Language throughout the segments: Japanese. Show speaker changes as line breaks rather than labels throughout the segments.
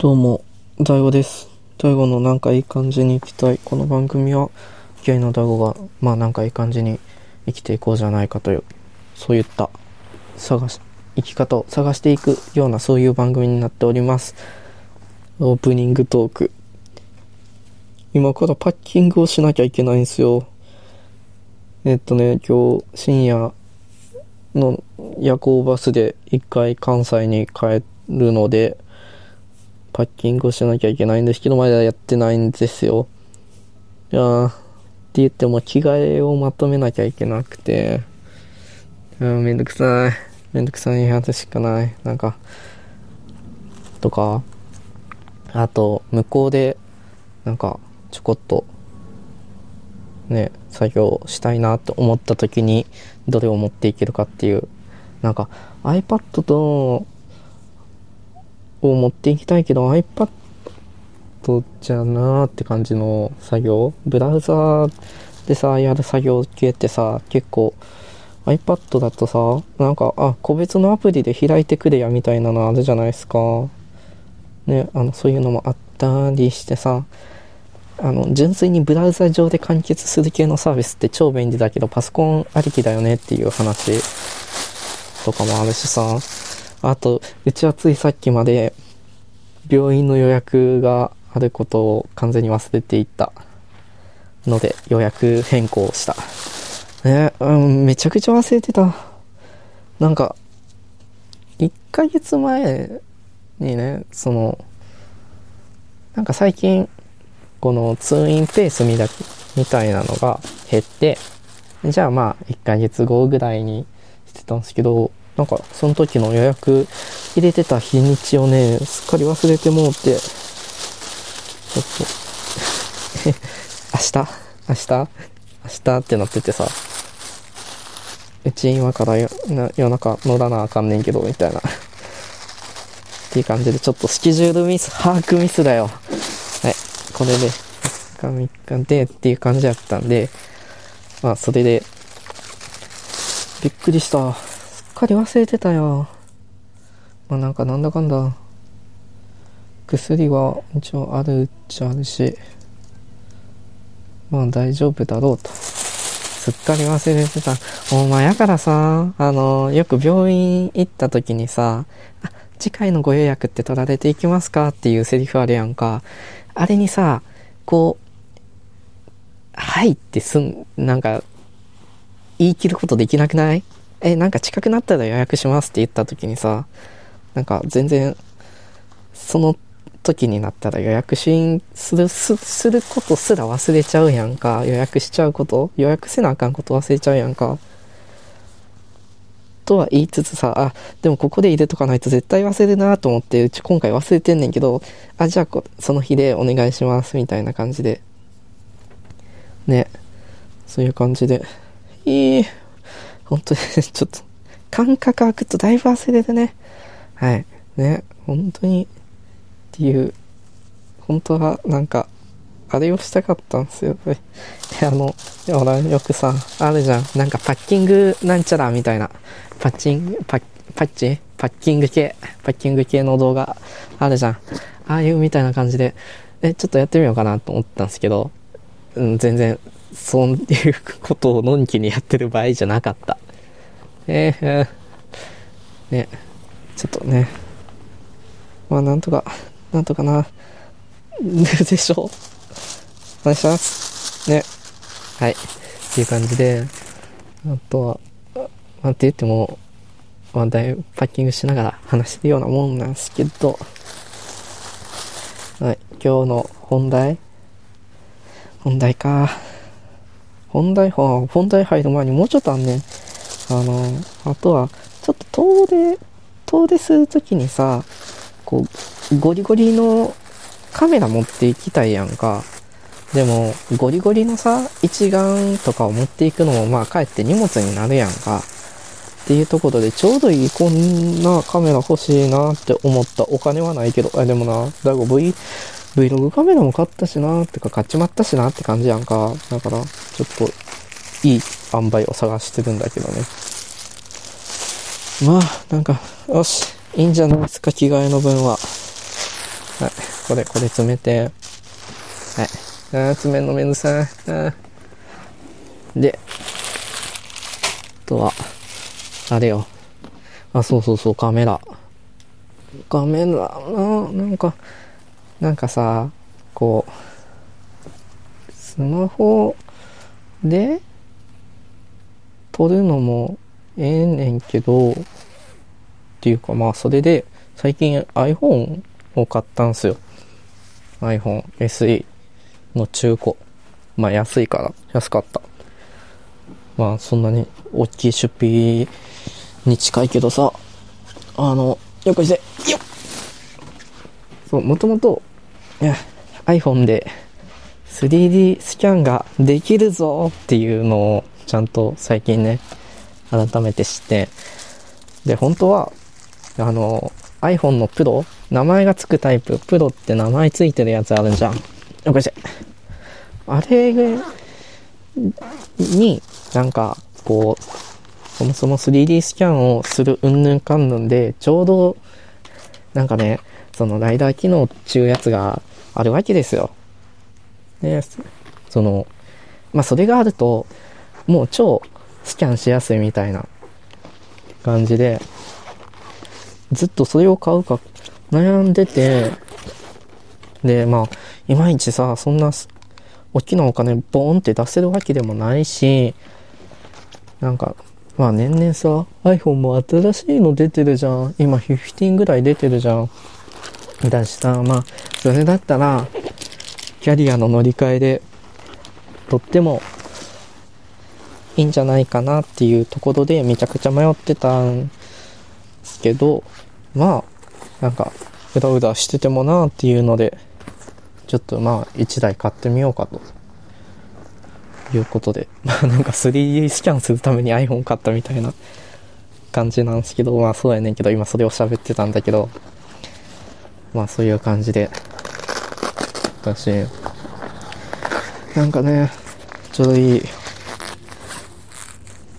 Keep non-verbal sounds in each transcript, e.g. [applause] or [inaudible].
どうも、大悟です。大悟のなんかいい感じに生きたい。この番組は、ゲイの大悟が、まあなんかいい感じに生きていこうじゃないかという、そういった、探し、生き方を探していくようなそういう番組になっております。オープニングトーク。今からパッキングをしなきゃいけないんですよ。えっとね、今日深夜の夜行バスで一回関西に帰るので、パッキングをしなきゃいけないんですけど、まだやってないんですよ。いやー、って言っても着替えをまとめなきゃいけなくて、うん、めんどくさい。めんどくさいやつしかない。なんか、とか、あと、向こうで、なんか、ちょこっと、ね、作業したいなと思った時に、どれを持っていけるかっていう、なんか、iPad と、を持っていきたいけど iPad じゃなーって感じの作業？ブラウザーでさやる作業系ってさ結構 iPad だとさなんかあ個別のアプリで開いてくれやみたいなのあるじゃないですか。ねあのそういうのもあったりしてさあの純粋にブラウザ上で完結する系のサービスって超便利だけどパソコンありきだよねっていう話とかもあるしさ。あと、うちはついさっきまで病院の予約があることを完全に忘れていたので予約変更した。ね、うん、めちゃくちゃ忘れてた。なんか、1ヶ月前にね、その、なんか最近、この通院ペースみたみたいなのが減って、じゃあまあ1ヶ月後ぐらいにしてたんですけど、なんか、その時の予約入れてた日にちをね、すっかり忘れてもうて、ちょっと、[laughs] 明日？明日？明日ってなっててさ、うち今から夜中乗らなあかんねんけど、みたいな。っていう感じで、ちょっとスケジュールミス、把握ミスだよ。はい。これで、2日3日でっていう感じだったんで、まあ、それで、びっくりした。かり忘れてたよ。まあなんかなんだかんだ、薬は一応あるっちゃあるし、まあ大丈夫だろうと。すっかり忘れてた。お前やからさ、あの、よく病院行った時にさ、あ、次回のご予約って取られていきますかっていうセリフあるやんか。あれにさ、こう、はいってすん、なんか、言い切ることできなくない？え、なんか近くなったら予約しますって言った時にさ、なんか全然、その時になったら予約しする、す、することすら忘れちゃうやんか。予約しちゃうこと予約せなあかんこと忘れちゃうやんか。とは言いつつさ、あ、でもここで入れとかないと絶対忘れるなと思って、うち今回忘れてんねんけど、あ、じゃあこその日でお願いします、みたいな感じで。ね。そういう感じで。いい。本当に [laughs] ちょっと、感覚空くとだいぶ忘れるね。はい。ね。本当に、っていう、本当はなんか、あれをしたかったんですよ。であの、ほら、よくさ、あるじゃん。なんかパッキングなんちゃらみたいな。パッチン、パッ、パッチ？パッキング系、パッキング系の動画あるじゃん。ああいうみたいな感じで、え、ちょっとやってみようかなと思ったんですけど、うん、全然、そういうことをのんきにやってる場合じゃなかった。えー、ね、ちょっとね、まあなんとか、なんとかな、[laughs] でしょお願いします。ね。はい。っていう感じで、あとは、まあって言っても、まあだいぶパッキングしながら話してるようなもんなんですけど、はい。今日の本題本題か。本題、は本題入る前にもうちょっとあんねん。あの、あとは、ちょっと遠出、遠出するときにさ、こう、ゴリゴリのカメラ持っていきたいやんか。でも、ゴリゴリのさ、一眼とかを持っていくのも、まあ、かえって荷物になるやんか。っていうところで、ちょうどいいこんなカメラ欲しいなって思った。お金はないけど、あ、でもな、だいぶ V、Vlog カメラも買ったしなってか、買っちまったしなって感じやんか。だから、ちょっと、いい塩梅を探してるんだけどね。まあ、なんか、よし、いいんじゃないですか、着替えの分は。はい。これ、これ詰めて。はい。あー詰めんのめんどさい。あで、あとは、あれよ。あ、そうそうそう、カメラ。カメラな、なんか、なんかさ、こう、スマホで撮るのもええねんけど、っていうかまあそれで最近 iPhone を買ったんすよ。iPhone SE の中古。まあ安いから、安かった。まあそんなに大きい出費に近いけどさ、あの、よくして、よっそう、もともと、いや、iPhone で 3D スキャンができるぞっていうのをちゃんと最近ね、改めて知って、で、本当は、あの、iPhone のプロ、名前がつくタイプ、プロって名前ついてるやつあるんじゃん。よこして。あれに、なんか、こう、そもそも 3D スキャンをするうんぬんかんぬんで、ちょうど、なんかね、そのライダー機能っていうやつがあるわけですよ。で、その、まあ、それがあると、もう超スキャンしやすいみたいな感じで、ずっとそれを買うか悩んでて、で、まあ、いまいちさ、そんな、大きなお金ボーンって出せるわけでもないし、なんか、まあ年々さ、iPhone も新しいの出てるじゃん。今15ぐらい出てるじゃん。だしさ、まあ、それだったら、キャリアの乗り換えで、とっても、いいんじゃないかなっていうところでめちゃくちゃ迷ってたんですけど、まあ、なんか、うだうだしててもなっていうので、ちょっとまあ、1台買ってみようかと。いうことで。[laughs] まあなんか 3D スキャンするために iPhone 買ったみたいな感じなんですけど、まあそうやねんけど、今それを喋ってたんだけど、まあそういう感じで、私、なんかね、ちょうどいい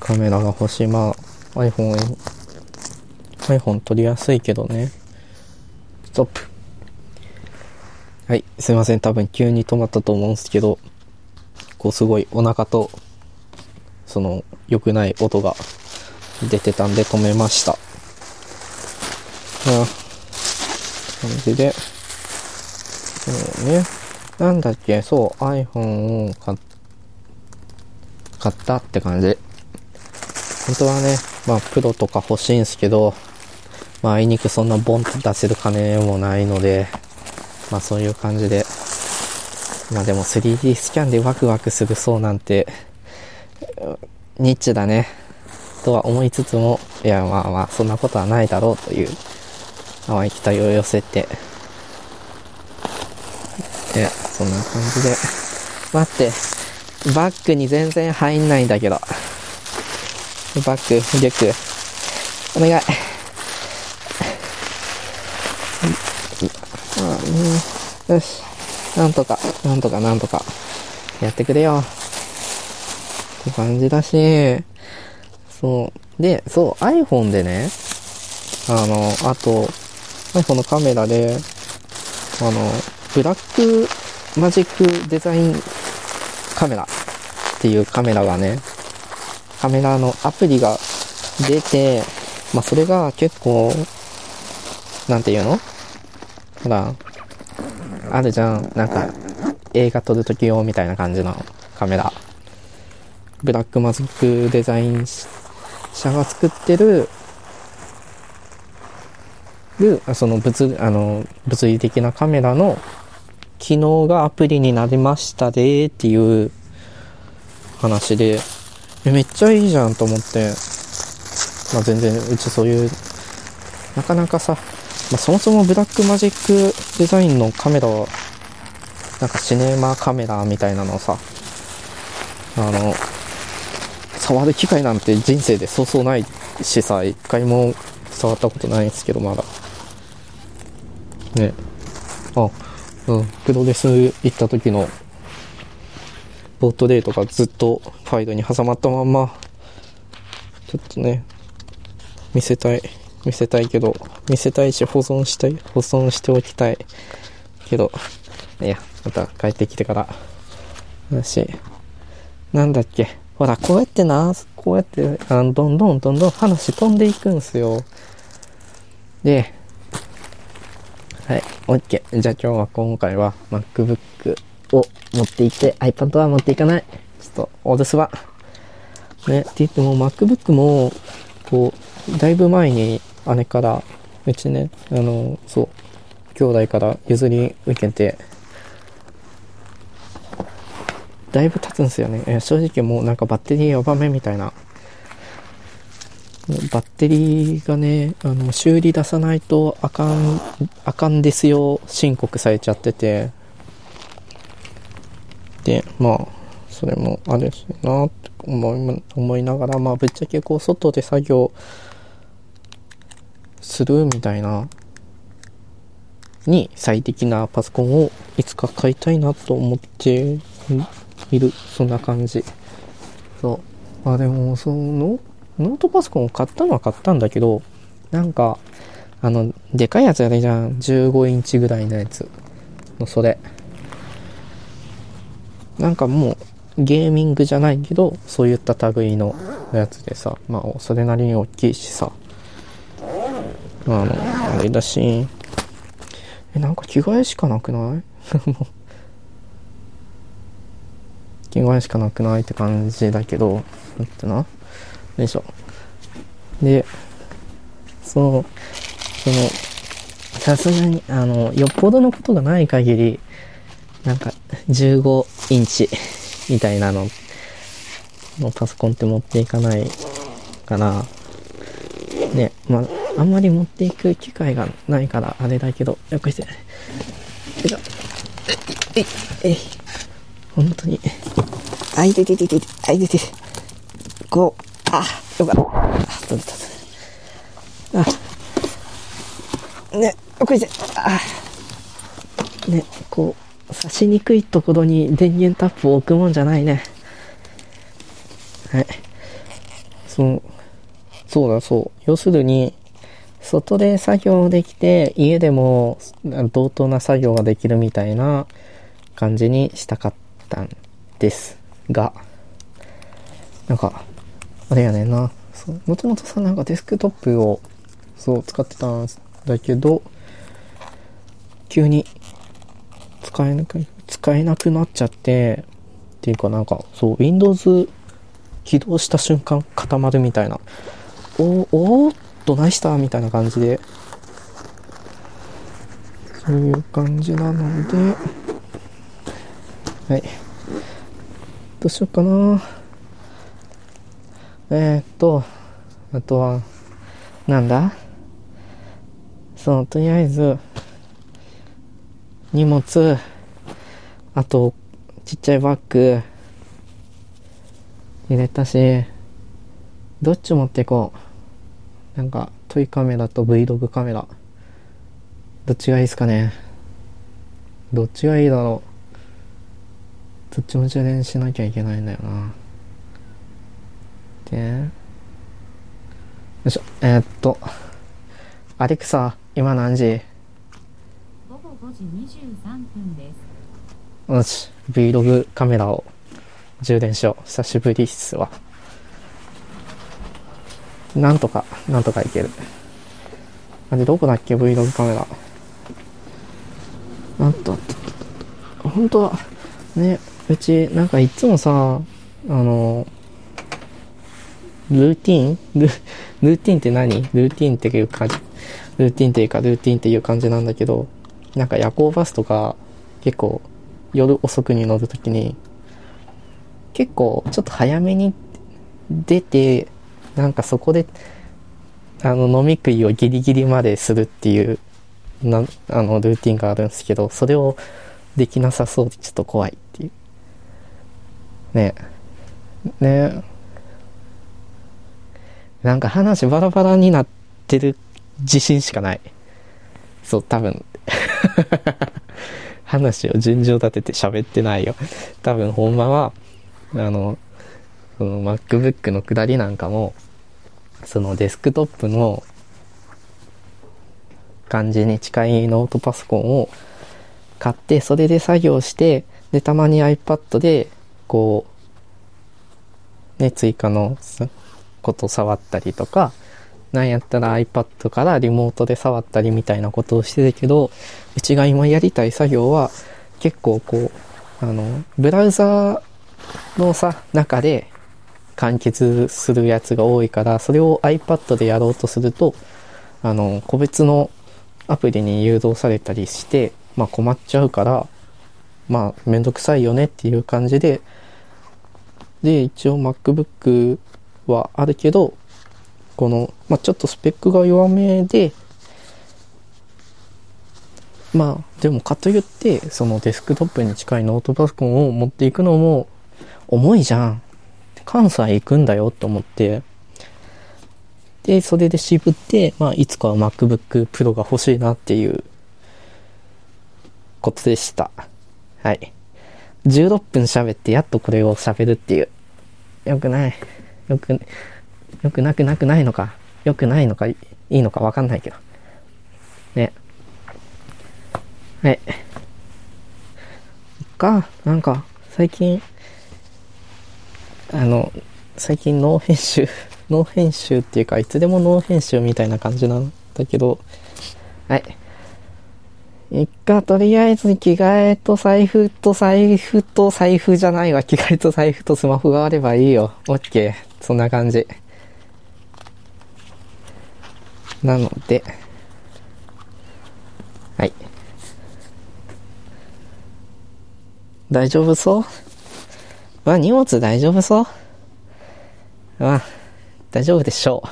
カメラが欲しい。まあ iPhone、iPhone 撮りやすいけどね。ストップ。はい、すいません。多分急に止まったと思うんですけど、こうすごいお腹と、その良くない音が出てたんで止めました。あ感じで、そうね。なんだっけ、そう、iPhone を買買ったって感じ。本当はね、まあ、プロとか欲しいんですけど、まあ、あいにくそんなボンと出せる金もないので、まあ、そういう感じで、まあでも 3D スキャンでワクワクするそうなんて、ニッチだね。とは思いつつも、いやまあまあ、そんなことはないだろうという、淡い期待を寄せて、で、そんな感じで、待って、バッグに全然入んないんだけど。バッグ、リュック、お願い。よし。なんとか、なんとか、なんとか、やってくれよ。って感じだし、そう。で、そう、iPhone でね、あの、あと、iPhone のカメラで、あの、ブラックマジックデザインカメラっていうカメラがね、カメラのアプリが出て、まあ、それが結構、なんていうの？ほら、あるじゃん。なんか、映画撮るとき用みたいな感じのカメラ。ブラックマジックデザイン社が作ってる、る、その物、あの、物理的なカメラの機能がアプリになりましたでっていう話で、めっちゃいいじゃんと思って、まあ全然うちそういう、なかなかさ、まあ、そもそもブラックマジックデザインのカメラは、なんかシネマカメラみたいなのをさ、あの、触る機会なんて人生でそうそうないしさ、一回も触ったことないんですけど、まだ。ね。あ、うん、プロレス行った時の、ポートレートがずっとファイルに挟まったまんま、ちょっとね、見せたい。見せたいけど、見せたいし保存したい、保存しておきたいけど、いや、また帰ってきてから。だし、なんだっけ。ほら、こうやってな、こうやって、あの、どんどんどんどん話飛んでいくんすよ。で、はい、OK。じゃあ今日は今回は MacBook を持って行って iPad は持っていかない。ちょっと、お留守番。ね、って言っても MacBook も、こう、だいぶ前に姉から、うちね、あの、そう、兄弟から譲り受けて、だいぶ経つんですよね。え正直もうなんかバッテリーやばめみたいな。バッテリーがね、あの、修理出さないとあかん、あかんですよ、申告されちゃってて。で、まあ、それもあれしなって思い思いながら、まあ、ぶっちゃけこう、外で作業するみたいな、に最適なパソコンをいつか買いたいなと思っている。そんな感じ。そう。まあでも、その、ノートパソコンを買ったのは買ったんだけど、なんか、あの、でかいやつやるじゃん。15インチぐらいのやつ。のそれ。なんかもう、ゲーミングじゃないけど、そういった類のやつでさ、まあ、それなりに大きいしさ、あの、あれだし、え、なんか着替えしかなくない？[laughs] 着替えしかなくないって感じだけど、だってな。よいしょ。で、そう、その、さすがに、あの、よっぽどのことがない限り、なんか、15インチみたいなののパソコンって持っていかないかな。ね、まあ、あんまり持っていく機会がないから、あれだけど、よくして。よいしょ。えい、えい、本当に。あ、いてててて、あ、いてて。こう、あ、よかった。あ、取れた。あ、ね、これで、あ、ね、こう、刺しにくいところに電源タップを置くもんじゃないね。はい。そう、そうだ、そう。要するに、外で作業できて、家でも同等な作業ができるみたいな感じにしたかったんです。が、なんか、あれやねんな。もともとさ、なんかデスクトップを、そう、使ってたんだけど、急に使えなく、使えなくなっちゃって、っていうかなんか、そう、Windows 起動した瞬間固まるみたいな。お、おーっとナイスターみたいな感じで、そういう感じなので、はい。どうしようかな。えー、っと、あとは、なんだ？そう、とりあえず、荷物、あと、ちっちゃいバッグ、入れたし、どっち持っていこう。なんか、トイカメラと Vlog カメラ。どっちがいいですかね。どっちがいいだろう。どっちも充電しなきゃいけないんだよな。で、よいしょ、えー、っと、アレクサ、今何時？
午5時23分です。
よし、Vlog カメラを充電しよう。久しぶりっすわ。なんとか、なんとかいける。あれ、どこだっけ ?Vlog カメラ。なんと、本当は、ね、うち、なんかいつもさ、あの、ルーティン？ルルーティンって何？ルーティンっていう感じ。ルーティンっていうか、ルーティンっていう感じなんだけど、なんか夜行バスとか、結構、夜遅くに乗るときに、結構、ちょっと早めに出て、なんかそこで、あの、飲み食いをギリギリまでするっていう、な、あの、ルーティンがあるんですけど、それをできなさそうでちょっと怖いっていう。ねねなんか話バラバラになってる自信しかない。そう、多分。話を順序立てて喋ってないよ。多分、ほんまは、あの、その MacBook の下りなんかも、そのデスクトップの感じに近いノートパソコンを買って、それで作業して、で、たまに iPad で、こう、ね、追加のこと触ったりとか、なんやったら iPad からリモートで触ったりみたいなことをしてるけど、うちが今やりたい作業は、結構こう、あの、ブラウザーのさ、中で完結するやつが多いから、それを iPad でやろうとすると、あの、個別のアプリに誘導されたりして、まあ困っちゃうから、まあめんどくさいよねっていう感じで、で、一応 MacBook はあるけど、この、まあちょっとスペックが弱めで、まあでもかといって、そのデスクトップに近いノートパソコンを持っていくのも重いじゃん。関西行くんだよと思って、で、それで渋って、まあ、いつかは MacBook Pro が欲しいなっていうことでした。はい。16分喋ってやっとこれを喋るっていう。よくない。よく、よくなくなくないのか。よくないのか、いいのかわかんないけど。ね。はい。か、なんか、最近、あの、最近ノー編集、[laughs] ノー編集っていうか、いつでもノー編集みたいな感じなんだけど、はい。いっか、とりあえず着替えと財布と財布と財布じゃないわ。着替えと財布とスマホがあればいいよ。オッケー。そんな感じ。なので、はい。大丈夫そう？まあ荷物大丈夫そう？まあ、大丈夫でしょう。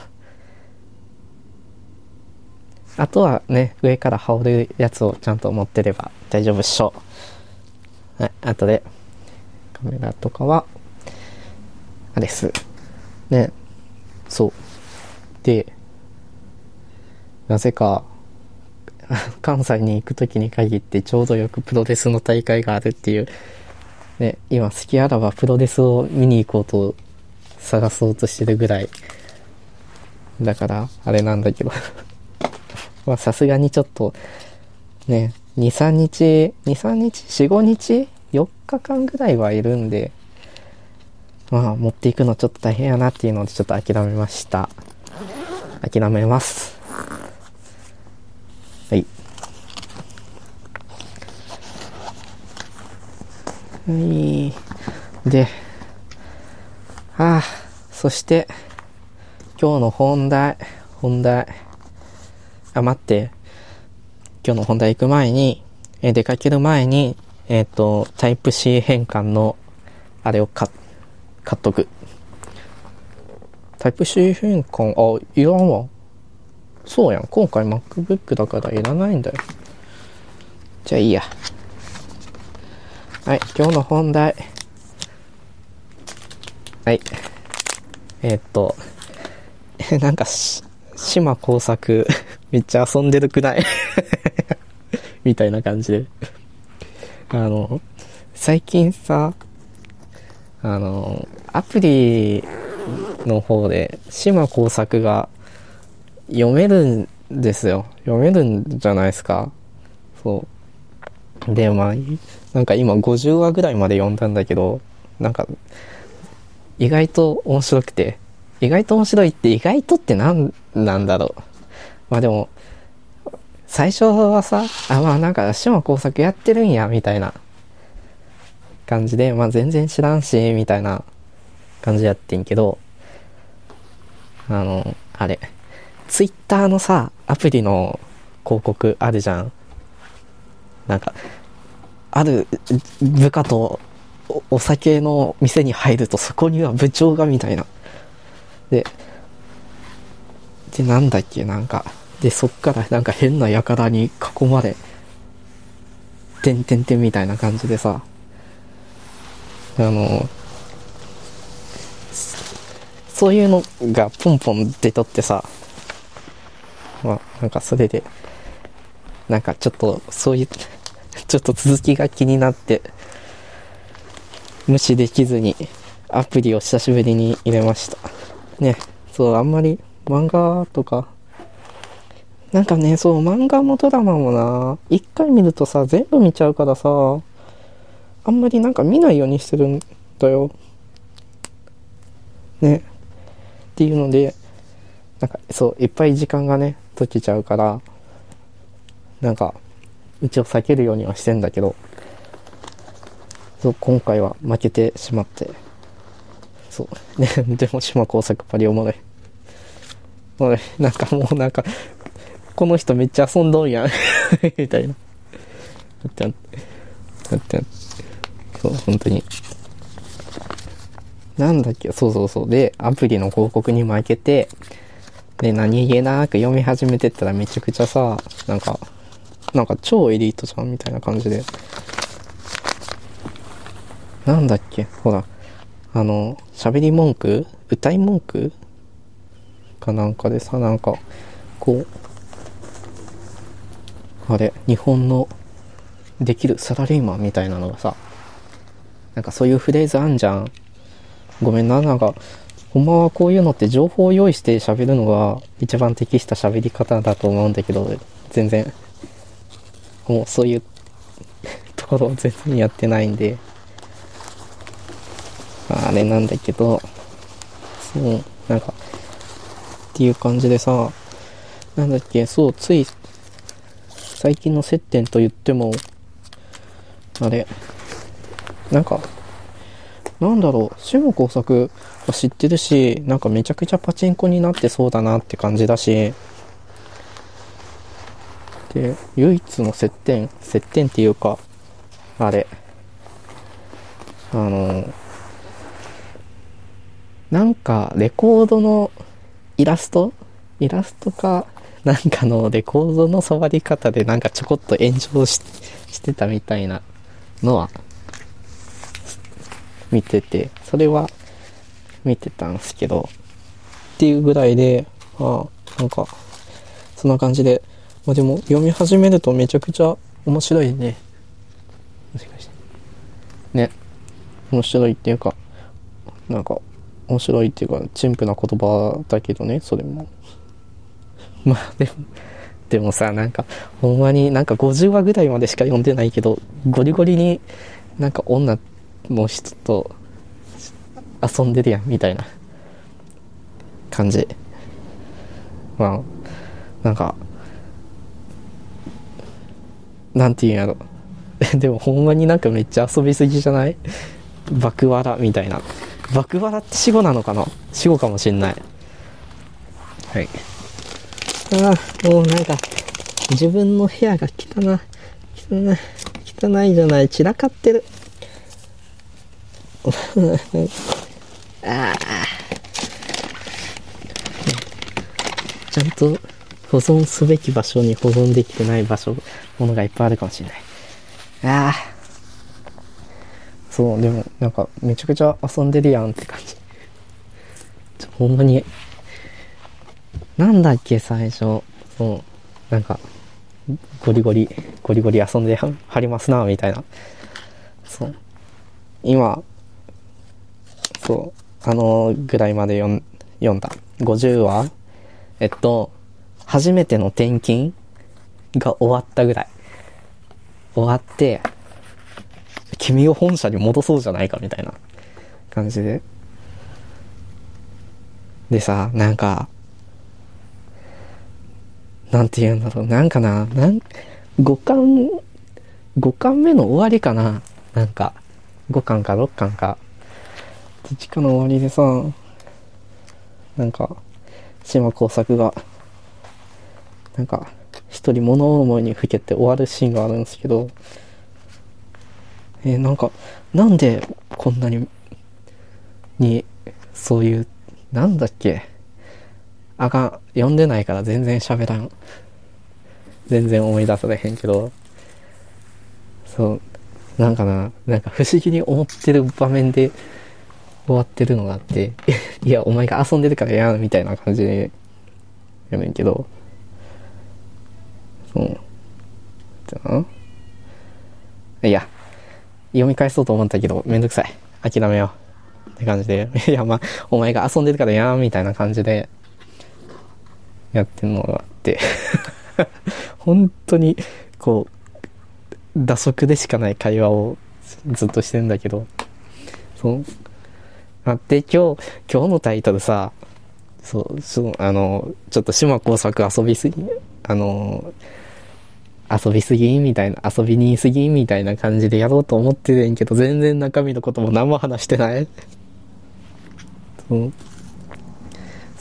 あとはね、上から羽織るやつをちゃんと持ってれば大丈夫でしょう。はい、あとで、カメラとかは、あれです。ね、そう。で、なぜか、[laughs] 関西に行くときに限ってちょうどよくプロレスの大会があるっていう、ね、今好きあらばプロレスを見に行こうと探そうとしてるぐらい。だから、あれなんだけど。[laughs] まあさすがにちょっと、ね、2、3日、2、3日 ?4、5日 ?4 日間ぐらいはいるんで、まあ持っていくのちょっと大変やなっていうのでちょっと諦めました。諦めます。はい。はい。で、ああ、そして、今日の本題、本題。あ、待って。今日の本題行く前に、え出かける前に、えっ、と、タイプ C 変換の、あれを買、買っとく。タイプ C 変換、あ、いらんわ。そうやん。今回 MacBook だからいらないんだよ。じゃあいいや。はい、今日の本題。はい。えーっと、[laughs] なんかし、島工作、[laughs] めっちゃ遊んでるくない？[laughs] みたいな感じで。あの、最近さ、あの、アプリの方で、島工作が読めるんですよ。読めるんじゃないですか？そう。で、まあ、なんか今50話ぐらいまで読んだんだけど、なんか、意外と面白くて、意外と面白いって意外とって何なんだろう。まあでも、最初はさ、あ、まあなんか島工作やってるんや、みたいな感じで、まあ全然知らんし、みたいな感じやってんけど、あの、あれ、ツイッターのさ、アプリの広告あるじゃん。なんか、ある部下とお酒の店に入るとそこには部長がみたいな。で、で、なんだっけ、なんか、で、そっからなんか変な輩に囲まれ、てんてんてんみたいな感じでさ、あの、そういうのがポンポン出とってさ、まあ、なんかそれで、なんかちょっと、そういう、ちょっと続きが気になって、無視できずにアプリを久しぶりに入れました。ね、そう、あんまり漫画とかなんかね、そう、漫画もドラマもな、一回見るとさ、全部見ちゃうからさ、あんまりなんか見ないようにしてるんだよ。ね。っていうので、なんか、そう、いっぱい時間がね、解けちゃうから、なんか、うちを避けるようにはしてんだけど、そう、今回は負けてしまって。そう。ね、[laughs] でも島工作パリおもろい。おい。なんかもうなんか、この人めっちゃ遊んどんやん。[laughs] みたいな。だって、だって、そう、本当に。なんだっけ、そうそうそう。で、アプリの広告に負けて、で、何気なく読み始めてったらめちゃくちゃさ、なんか、なんか超エリートじゃんみたいな感じで。なんだっけ、ほら、あの、喋り文句？歌い文句？かなんかでさ、なんか、こう、あれ、日本のできるサラリーマンみたいなのがさ、なんかそういうフレーズあんじゃん。ごめんな、なんか、ほんまはこういうのって情報を用意して喋るのが一番適した喋り方だと思うんだけど、全然、もうそういうところを全然やってないんで、あれなんだけど、そう、なんか、っていう感じでさ、なんだっけ、そう、つい、最近の接点と言っても、あれ、なんか、なんだろう、下工作は知ってるし、なんかめちゃくちゃパチンコになってそうだなって感じだし、で、唯一の接点、接点っていうか、あれ、あの、なんかレコードのイラスト？イラストか、なんかのレコードの触り方でなんかちょこっと炎上してたみたいなのは見てて、それは見てたんすけど、っていうぐらいで、ああ、なんか、そんな感じで、まあでも読み始めるとめちゃくちゃ面白いね。もしかして。ね。面白いっていうか、なんか、面白いっていうか、陳腐な言葉だけどね、それも。[laughs] まあでも、でもさ、なんか、ほんまになんか50話ぐらいまでしか読んでないけど、ゴリゴリになんか女の人と遊んでるやん、みたいな感じ。まあ、なんか、なんていうんやろ。[laughs] でもほんまになんかめっちゃ遊びすぎじゃない？[laughs] 爆笑みたいな。爆笑って死語なのかな？死語かもしんない。はい。ああ、もうなんか、自分の部屋が汚い。汚い。汚いじゃない。散らかってる。[laughs] ああ。ちゃんと保存すべき場所に保存できてない場所、ものがいっぱいあるかもしれない。ああ。そう、でも、なんか、めちゃくちゃ遊んでるやんって感じ。ちょほんまに、なんだっけ、最初。そう、なんか、ゴリゴリ、ゴリゴリ遊んではりますな、みたいな。そう。今、そう、あのぐらいまで読んだ。50話？えっと、初めての転勤が終わったぐらい。終わって、君を本社に戻そうじゃないかみたいな感じで。でさ、なんか、なんて言うんだろう、なんかな、なん、5巻、5巻目の終わりかななんか、5巻か6巻か。どっちかの終わりでさ、なんか、島工作が、なんか、一人物思いにふけて終わるシーンがあるんですけど、えーなんか、なんでこんなに、に、そういう、なんだっけ、あかん、読んでないから全然喋らん。全然思い出されへんけど、そう、なんかな、なんか不思議に思ってる場面で終わってるのがあって、[laughs] いや、お前が遊んでるからやん、みたいな感じで、やねんけど、う、じゃあ、いや、読み返そうと思ったけど、めんどくさい。諦めよう。って感じで。[laughs] いや、まあ、お前が遊んでるからやん、みたいな感じで、やってるのがあって。[laughs] 本当に、こう、打足でしかない会話をずっとしてんだけど、そう。あって、今日、今日のタイトルさ、そう、そう、あの、ちょっと島工作遊びすぎ、あの、遊びすぎみたいな、遊びにいすぎみたいな感じでやろうと思ってるんけど、全然中身のことも何も話してない。そう。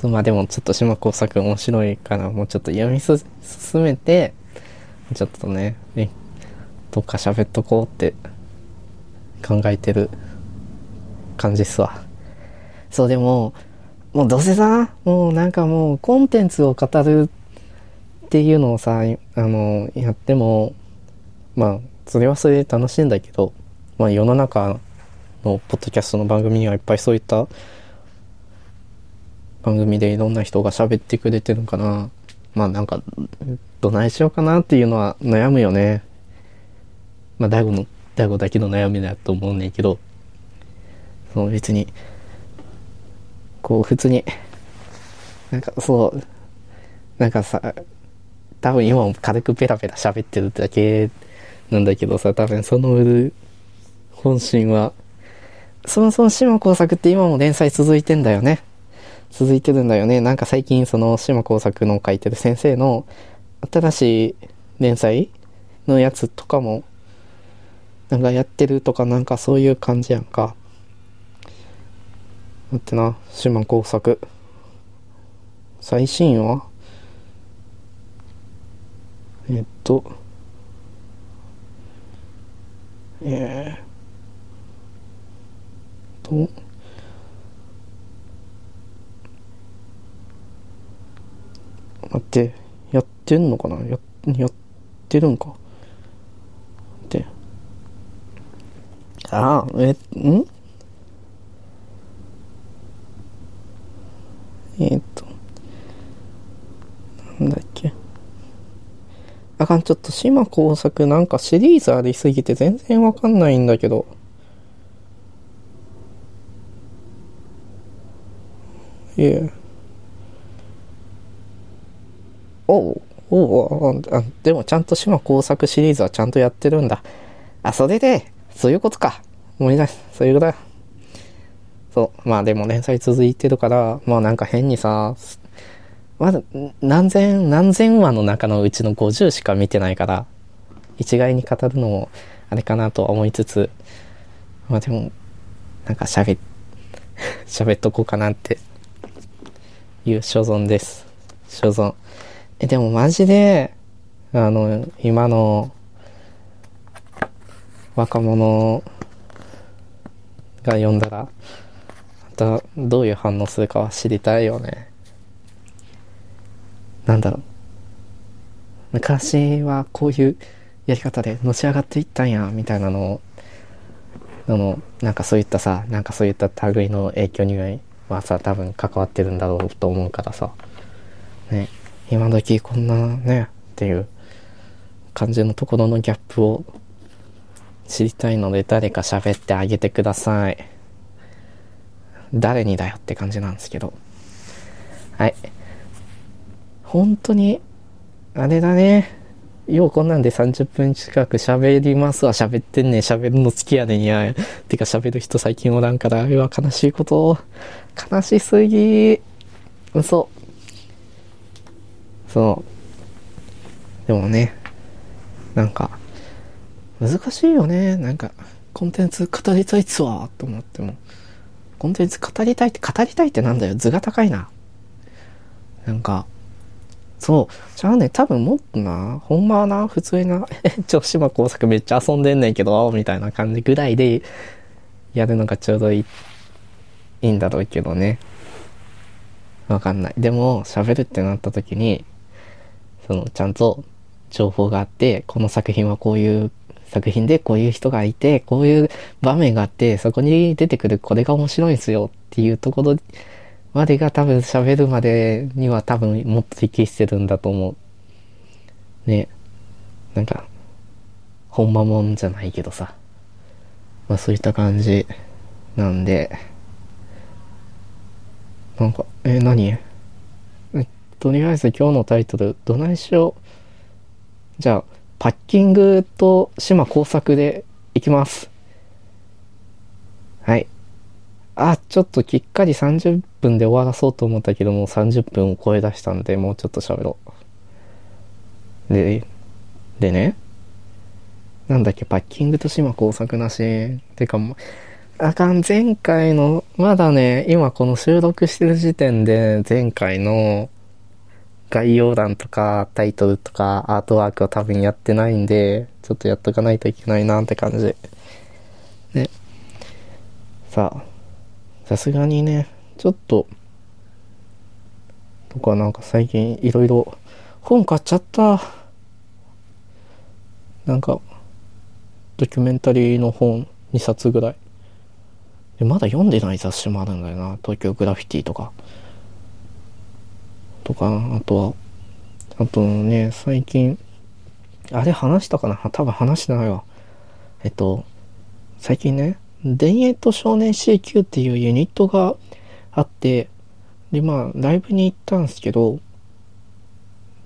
そう、まあでもちょっと島工作面白いから、もうちょっと読み進めて、ちょっとね、ね、どっか喋っとこうって考えてる感じっすわ。そう、でも、もうどうせさ、もうなんかもうコンテンツを語るっていうのをさ、あの、やっても、まあ、それはそれで楽しいんだけど、まあ世の中のポッドキャストの番組にはいっぱいそういった番組でいろんな人が喋ってくれてるのかな。まあなんか、どないしようかなっていうのは悩むよね。まあ大悟の、大悟だけの悩みだと思うねんけど、その別に、こう普通に、なんかそう、なんかさ、多分今も軽くペラペラ喋ってるだけなんだけどさ、多分その本心は、そもそも島工作って今も連載続いてんだよね。続いてるんだよね。なんか最近その島工作の書いてる先生の新しい連載のやつとかも、なんかやってるとかなんかそういう感じやんか。だってな、島工作。最新話えっと、えー、と、待って、やってんのかな？や、やってるんか。で、ああ、え、ん？えーっと、なんだっけ？あかん、ちょっと島工作なんかシリーズありすぎて全然わかんないんだけど。いえ。おう、おうあ、でもちゃんと島工作シリーズはちゃんとやってるんだ。あ、それで、そういうことか。思い出す。そういうことだ。そう。まあでも連載続いてるから、まあなんか変にさ、まだ何千、何千話の中のうちの50しか見てないから、一概に語るのもあれかなと思いつつ、まあでも、なんか喋、[laughs] 喋っとこうかなっていう所存です。所存。え、でもマジで、あの、今の若者が読んだら、またどういう反応するかは知りたいよね。なんだろう。昔はこういうやり方でのし上がっていったんや、みたいなのを、あの、なんかそういったさ、なんかそういった類の影響にはさ、多分関わってるんだろうと思うからさ。ね、今時こんなね、っていう感じのところのギャップを知りたいので誰か喋ってあげてください。誰にだよって感じなんですけど。はい。本当に、あれだね。ようこんなんで30分近く喋りますわ。喋ってんねん。喋るの好きやねんや。てか喋る人最近おらんから、うわ、悲しいこと。悲しすぎ。嘘。そう。でもね、なんか、難しいよね。なんか、コンテンツ語りたいっすわ。と思っても。コンテンツ語りたいって、語りたいってなんだよ。図が高いな。なんか、そう。じゃあね、多分もっとな、ほんまはな、普通にな、[laughs] 調子島工作めっちゃ遊んでんねんけど、みたいな感じぐらいで、やるのがちょうどいい、いいんだろうけどね。わかんない。でも、喋るってなった時に、その、ちゃんと情報があって、この作品はこういう作品でこういう人がいて、こういう場面があって、そこに出てくるこれが面白いんすよっていうところまでが多分喋るまでには多分もっと適してるんだと思う。ね。なんか、ほんまもんじゃないけどさ。まあそういった感じなんで、なんか、え、何？えとりあえず今日のタイトル、どないしよう。じゃあ、パッキングと島工作でいきます。はい。あ、ちょっときっかり30分で終わらそうと思ったけども、30分を超え出したんで、もうちょっと喋ろう。で、でね、なんだっけ、パッキングと島工作なし。てかもう、あかん、前回の、まだね、今この収録してる時点で、前回の概要欄とかタイトルとかアートワークは多分やってないんで、ちょっとやっとかないといけないなって感じ。ね。さあ、さすがにね、ちょっと、とかなんか最近いろいろ本買っちゃった。なんか、ドキュメンタリーの本2冊ぐらい。で、まだ読んでない雑誌もあるんだよな。東京グラフィティとか。とか、あとは、あとね、最近、あれ話したかな？多分話してないわ。えっと、最近ね、田園と少年 CQ っていうユニットがあって、で、まあ、ライブに行ったんですけど、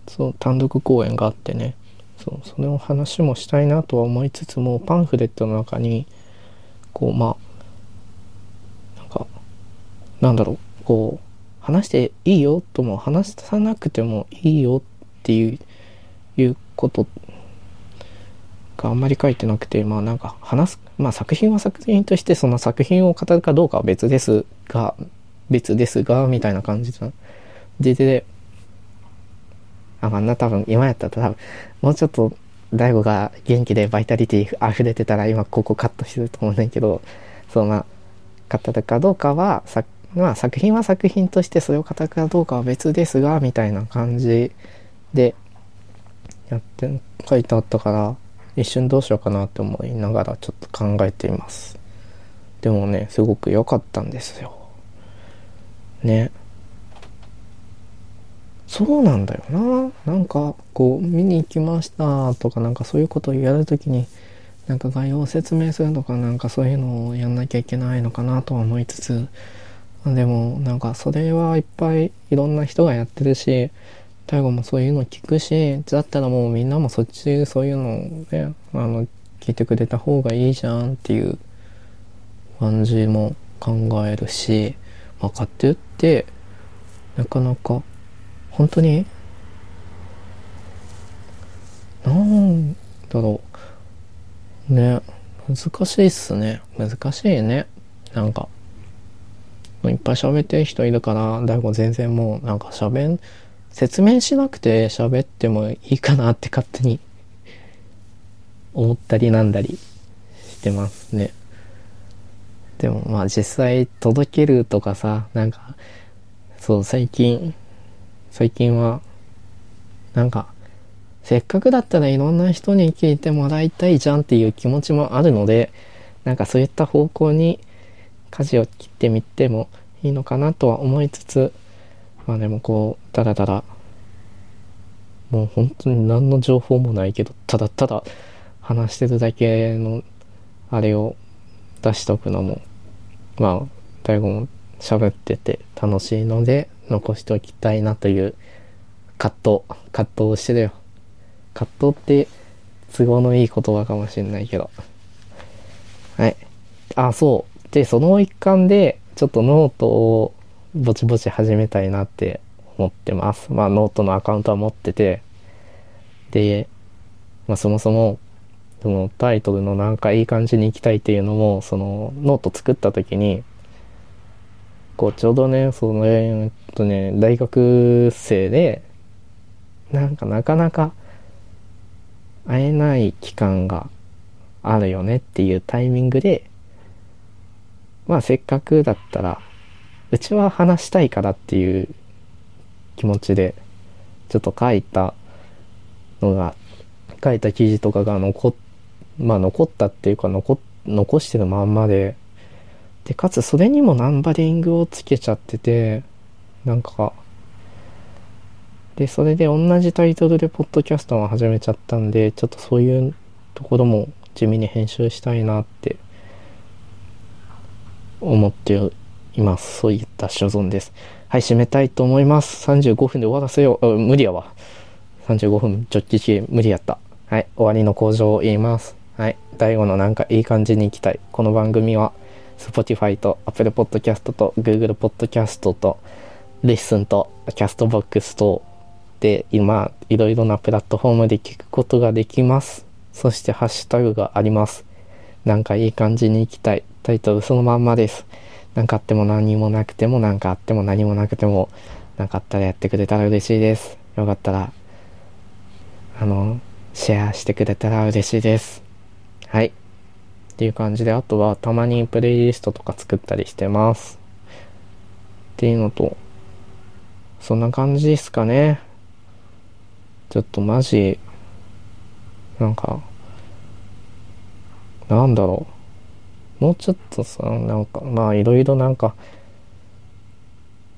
そう、単独公演があってね、そう、その話もしたいなとは思いつつも、パンフレットの中に、こう、まあ、なんか、なんだろう、こう、話していいよとも話さなくてもいいよっていう、いうことがあんまり書いてなくて、まあなんか話す、まあ作品は作品としてその作品を語るかどうかは別ですが、別ですが、みたいな感じで、で、で、あ、まあな、多分今やったら多分、もうちょっと大悟が元気でバイタリティ溢れてたら今ここカットしてると思うんだけど、そうまあ、語るかどうかは、さまあ作品は作品としてそれを語るかどうかは別ですが、みたいな感じでやって、書いてあったから、一瞬どうしようかなって思いながらちょっと考えています。でもね、すごく良かったんですよ。ね。そうなんだよな。なんか、こう、見に行きましたとか、なんかそういうことをやるときに、なんか概要を説明するとか、なんかそういうのをやんなきゃいけないのかなとは思いつつ、でも、なんかそれはいっぱいいろんな人がやってるし、大悟もそういうの聞くし、だったらもうみんなもそっちそういうのをね、あの、聞いてくれた方がいいじゃんっていう感じも考えるし、分かってるって、なかなか、本当に、なんだろう。ね、難しいっすね。難しいね。なんか、いっぱい喋ってる人いるから、大悟全然もうなんか喋ん、説明しなくて喋ってもいいかなって勝手に思ったりなんだりしてますね。でもまあ実際届けるとかさ、なんか、そう最近、最近は、なんか、せっかくだったらいろんな人に聞いてもらいたいじゃんっていう気持ちもあるので、なんかそういった方向に舵を切ってみてもいいのかなとは思いつつ、まあでもこう、だらだら、もう本当に何の情報もないけど、ただただ話してるだけの、あれを出しとくのも、まあ、大悟も喋ってて楽しいので、残しておきたいなという葛藤、葛藤をしてるよ。葛藤って都合のいい言葉かもしれないけど。はい。あ、そう。で、その一環で、ちょっとノートをぼちぼち始めたいなって思ってます。まあ、ノートのアカウントは持ってて、で、まあ、そもそも、そのタイトルのなんかいい感じに行きたいっていうのも、そのノート作った時に、こうちょうどね、その、えっとね、大学生で、なんかなかなか会えない期間があるよねっていうタイミングで、まあせっかくだったら、うちは話したいからっていう気持ちで、ちょっと書いたのが、書いた記事とかが残っ、まあ残ったっていうか残、残してるまんまで、で、かつそれにもナンバリングをつけちゃってて、なんか、で、それで同じタイトルでポッドキャストも始めちゃったんで、ちょっとそういうところも地味に編集したいなって思っています。そういった所存です。はい、締めたいと思います。35分で終わらせよう。無理やわ。35分直帰無理やった。はい、終わりの工場を言います。はい、第5のなんかいい感じに行きたい。この番組は、Spotify と Apple Podcast と Google Podcast と Listen と Castbox とで今いろいろなプラットフォームで聞くことができます。そしてハッシュタグがあります。なんかいい感じに行きたい。タイトルそのまんまです。なんかあっても何もなくても、なんかあっても何もなくても、なかあったらやってくれたら嬉しいです。よかったら、あの、シェアしてくれたら嬉しいです。はい。っていう感じで、あとはたまにプレイリストとか作ったりしてます。っていうのと、そんな感じですかね。ちょっとマジ、なんか、なんだろう。もうちょっとさ、なんか、まあいろいろなんか、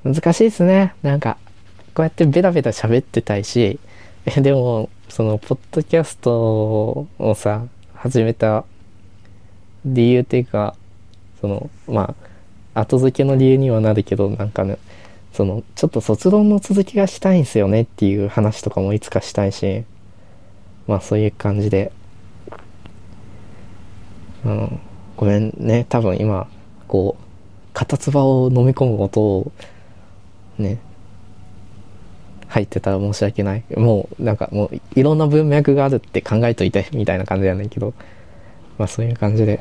難しいですね。なんか、こうやってベラベラ喋ってたいし、でも、その、ポッドキャストをさ、始めた理由っていうか、その、まあ、後付けの理由にはなるけど、なんかね、その、ちょっと卒論の続きがしたいんすよねっていう話とかもいつかしたいし、まあそういう感じで、うん、ごめんね、多分今、こう、片つばを飲み込む音を、ね、入ってたら申し訳ない。もう、なんかもう、いろんな文脈があるって考えといて、みたいな感じやねんけど、まあそういう感じで、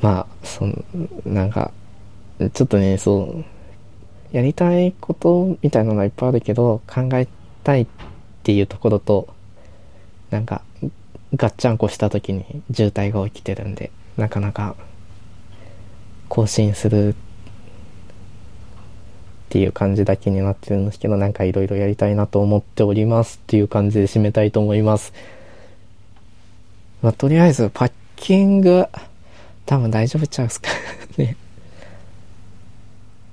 まあ、そん、なんか、ちょっとね、そう、やりたいことみたいなのはいっぱいあるけど、考えたいっていうところと、なんか、ガッチャンコした時に渋滞が起きてるんで、なかなか、更新するっていう感じだけになってるんですけど、なんかいろいろやりたいなと思っておりますっていう感じで締めたいと思います。まあ、とりあえず、パッキング、多分大丈夫ちゃうっすか？[laughs] ね。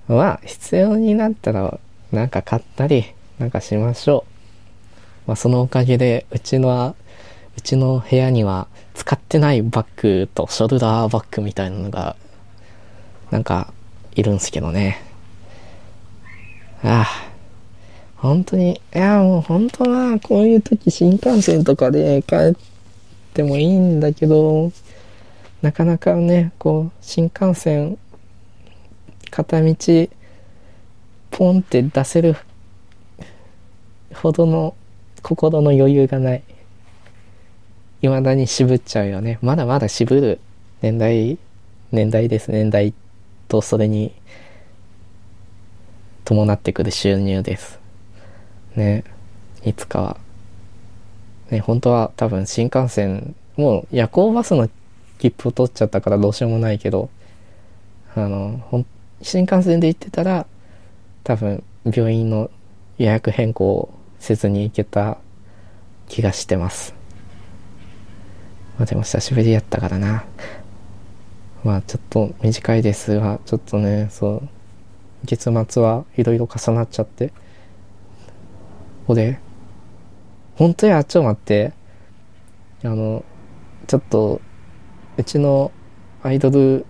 まあ、必要になったら、なんか買ったり、なんかしましょう。まあ、そのおかげで、うちの、うちの部屋には、使ってないバッグとショルダーバッグみたいなのが、なんか、いるんすけどね。ああ、本当に、いや、もう本当は、こういう時新幹線とかで帰ってもいいんだけど、なかなかね、こう、新幹線、片道、ポンって出せるほどの心の余裕がない。未だに渋っちゃうよね。まだまだ渋る年代、年代です。年代とそれに伴ってくる収入です。ね。いつかは。ね、本当は多分新幹線、もう夜行バスの切符を取っちゃったからどうしようもないけど、あの、ほん新幹線で行ってたら、多分病院の予約変更をせずに行けた気がしてます。まあでも久しぶりやったからな。まあちょっと短いですが、ちょっとね、そう、月末はいろいろ重なっちゃって。ほで、本当や、ちょっと待って。あの、ちょっと、うちのアイドル、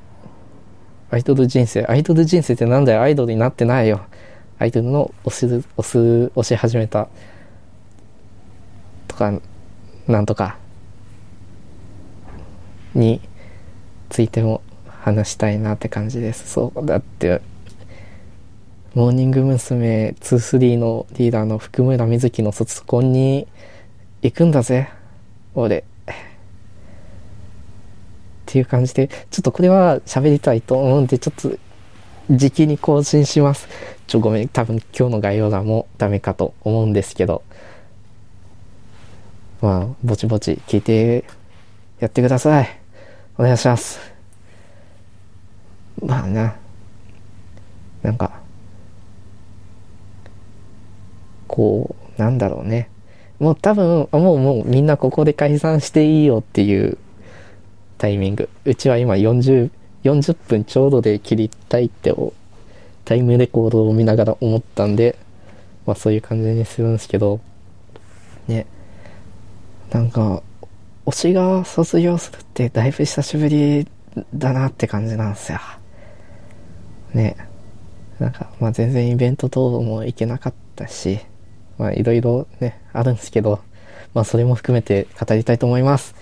アイドル人生、アイドル人生ってなんだよ、アイドルになってないよ。アイドルの押す、押す、押し始めた、とか、なんとか、についても話したいなって感じです。そう、だって、モーニング娘。23のリーダーの福村瑞希の卒コンに行くんだぜ、俺。っていう感じで、ちょっとこれは喋りたいと思うんで、ちょっと、時期に更新します。ちょ、ごめん、多分今日の概要欄もダメかと思うんですけど、まあ、ぼちぼち聞いてやってください。お願いします。まあな、なんか、こう、なんだろうね。もう多分、もうもうみんなここで解散していいよっていうタイミング。うちは今40、40分ちょうどで切りたいってをタイムレコードを見ながら思ったんで、まあそういう感じにするんですけど、ね。なんか、推しが卒業するってだいぶ久しぶりだなって感じなんですよ。ね。なんか、まあ全然イベント等も行けなかったし、まあいろいろね、あるんですけど、まあそれも含めて語りたいと思います。